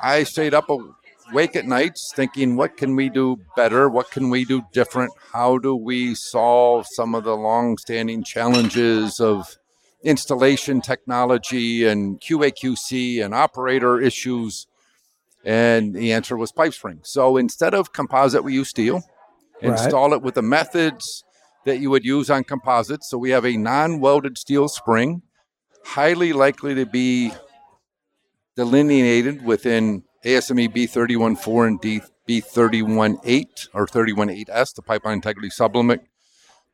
[SPEAKER 14] I stayed up awake at nights thinking, what can we do better? What can we do different? How do we solve some of the long-standing challenges of installation technology and QAQC and operator issues? And the answer was pipe spring. So instead of composite, we use steel.
[SPEAKER 2] Right.
[SPEAKER 14] Install it with the methods that you would use on composites. So we have a non-welded steel spring, highly likely to be delineated within ASME B314 and D B318 or 318S, the pipeline integrity supplement,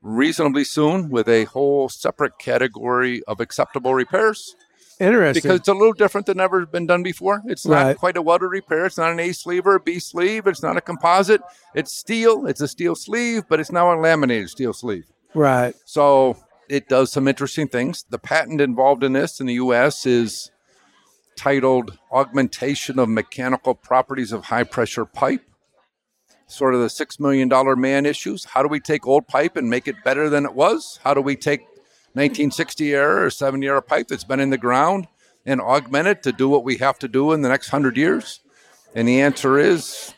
[SPEAKER 14] reasonably soon with a whole separate category of acceptable repairs.
[SPEAKER 2] Interesting.
[SPEAKER 14] Because it's a little different than ever been done before. It's not
[SPEAKER 2] Right.
[SPEAKER 14] quite a welded repair. It's not an A sleeve or a B sleeve. It's not a composite. It's steel. It's a steel sleeve, but it's now a laminated steel sleeve.
[SPEAKER 2] Right.
[SPEAKER 14] So it does some interesting things. The patent involved in this in the US is titled Augmentation of Mechanical Properties of High Pressure Pipe. Sort of the $6 million man issues. How do we take old pipe and make it better than it was? How do we take 1960 era or 70 era pipe that's been in the ground and augment it to do what we have to do in the next 100 years? And the answer is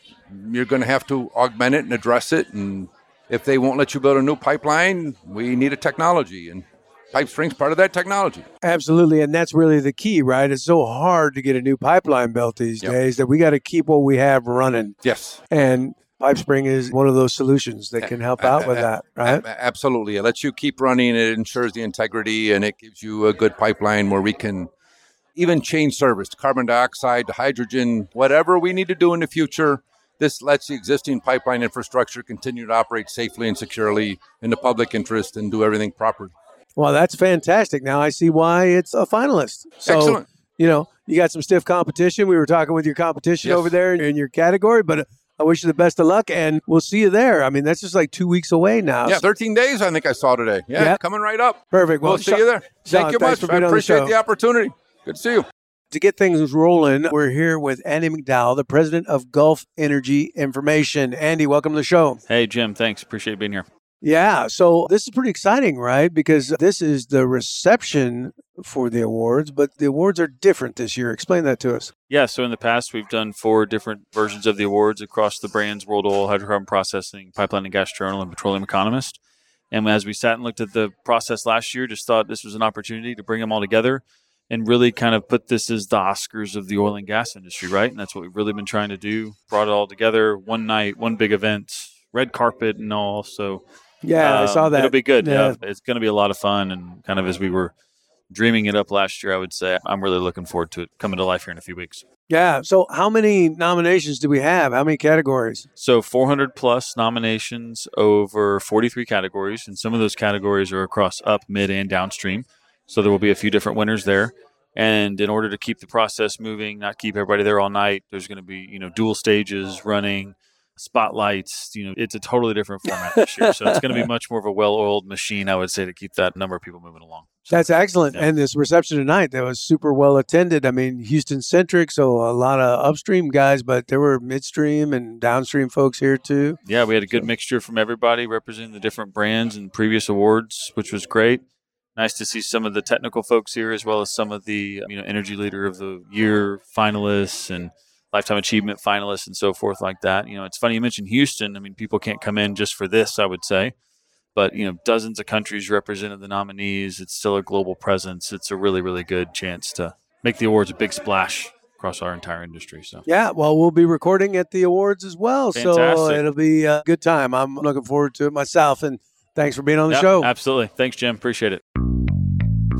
[SPEAKER 14] you're going to have to augment it and address it. And if they won't let you build a new pipeline, we need a technology. And pipe spring's part of that technology.
[SPEAKER 2] Absolutely. And that's really the key, right? It's so hard to get a new pipeline built these
[SPEAKER 14] Yep.
[SPEAKER 2] days that we got to keep what we have running.
[SPEAKER 14] Yes.
[SPEAKER 2] And pipe spring is one of those solutions that can help out with that, right?
[SPEAKER 14] Absolutely. It lets you keep running. It ensures the integrity and it gives you a good pipeline where we can even change service to carbon dioxide, to hydrogen, whatever we need to do in the future. This lets the existing pipeline infrastructure continue to operate safely and securely in the public interest and do everything properly.
[SPEAKER 2] Well, that's fantastic. Now I see why it's a finalist. So,
[SPEAKER 14] Excellent.
[SPEAKER 2] you know, you got some stiff competition. We were talking with your competition
[SPEAKER 14] Yes.
[SPEAKER 2] over there in your category, but I wish you the best of luck and we'll see you there. I mean, that's just like two weeks away now.
[SPEAKER 14] Yeah, 13 days I think I saw today. Yeah,
[SPEAKER 2] Yep.
[SPEAKER 14] coming right up.
[SPEAKER 2] Perfect.
[SPEAKER 14] We'll,
[SPEAKER 2] Well,
[SPEAKER 14] see
[SPEAKER 2] Sean-
[SPEAKER 14] you there.
[SPEAKER 2] Sean,
[SPEAKER 14] Thank you
[SPEAKER 2] thanks
[SPEAKER 14] much.
[SPEAKER 2] for
[SPEAKER 14] I
[SPEAKER 2] being on the
[SPEAKER 14] appreciate
[SPEAKER 2] show.
[SPEAKER 14] the opportunity. Good to see you.
[SPEAKER 2] To get things rolling, we're here with Andy McDowell, the president of Gulf Energy Information. Andy, welcome to the show.
[SPEAKER 15] Hey, Jim. Thanks. Appreciate being here.
[SPEAKER 2] Yeah, so this is pretty exciting, right? Because this is the reception for the awards, but the awards are different this year. Explain that to us.
[SPEAKER 15] Yeah. So in the past, we've done four different versions of the awards across the brands World Oil, Hydrocarbon Processing, Pipeline and Gas Journal, and Petroleum Economist. And as we sat and looked at the process last year, just thought this was an opportunity to bring them all together and really kind of put this as the Oscars of the oil and gas industry, right? And that's what we've really been trying to do. Brought it all together, one night, one big event, red carpet and all. So
[SPEAKER 2] Yeah, I saw
[SPEAKER 15] um,
[SPEAKER 2] that.
[SPEAKER 15] It'll be good.
[SPEAKER 2] Yeah.
[SPEAKER 15] Yeah, it's going to be a lot of fun. And kind of as we were dreaming it up last year, I would say I'm really looking forward to it coming to life here in a few weeks.
[SPEAKER 2] Yeah. So, how many nominations do we have? How many categories?
[SPEAKER 15] So 400 plus nominations over 43 categories, and some of those categories are across up, mid, and downstream. So there will be a few different winners there. And in order to keep the process moving, not keep everybody there all night, there's going to be you know dual stages running, spotlights. You know, it's a totally different format this year. So it's going to be much more of a well-oiled machine, I would say, to keep that number of people moving along.
[SPEAKER 2] That's excellent. And this reception tonight that was super well attended. I mean, Houston centric, so a lot of upstream guys, but there were midstream and downstream folks here too.
[SPEAKER 15] Yeah, we had a good mixture from everybody representing the different brands and previous awards, which was great. Nice to see some of the technical folks here, as well as some of the you know energy leader of the year finalists and lifetime achievement finalists and so forth like that. You know, it's funny you mentioned Houston. I mean, people can't come in just for this, I would say, but you know, dozens of countries represented the nominees. It's still a global presence. It's a really, really good chance to make the awards a big splash across our entire industry. So.
[SPEAKER 2] Yeah, well, we'll be recording at the awards as well, so it'll be a good time. I'm looking forward to it myself, and thanks for being on the
[SPEAKER 15] Yep,
[SPEAKER 2] show.
[SPEAKER 15] Absolutely. Thanks, Jim. Appreciate it.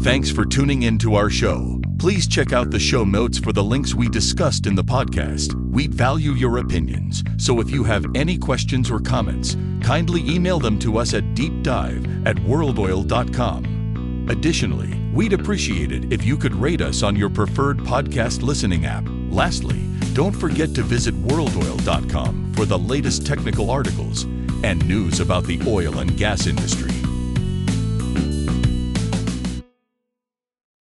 [SPEAKER 1] Thanks for tuning in to our show. Please check out the show notes for the links we discussed in the podcast. We value your opinions, so if you have any questions or comments, kindly email them to us at deepdive at worldoil.com. Additionally, we'd appreciate it if you could rate us on your preferred podcast listening app. Lastly, don't forget to visit worldoil.com for the latest technical articles and news about the oil and gas industry.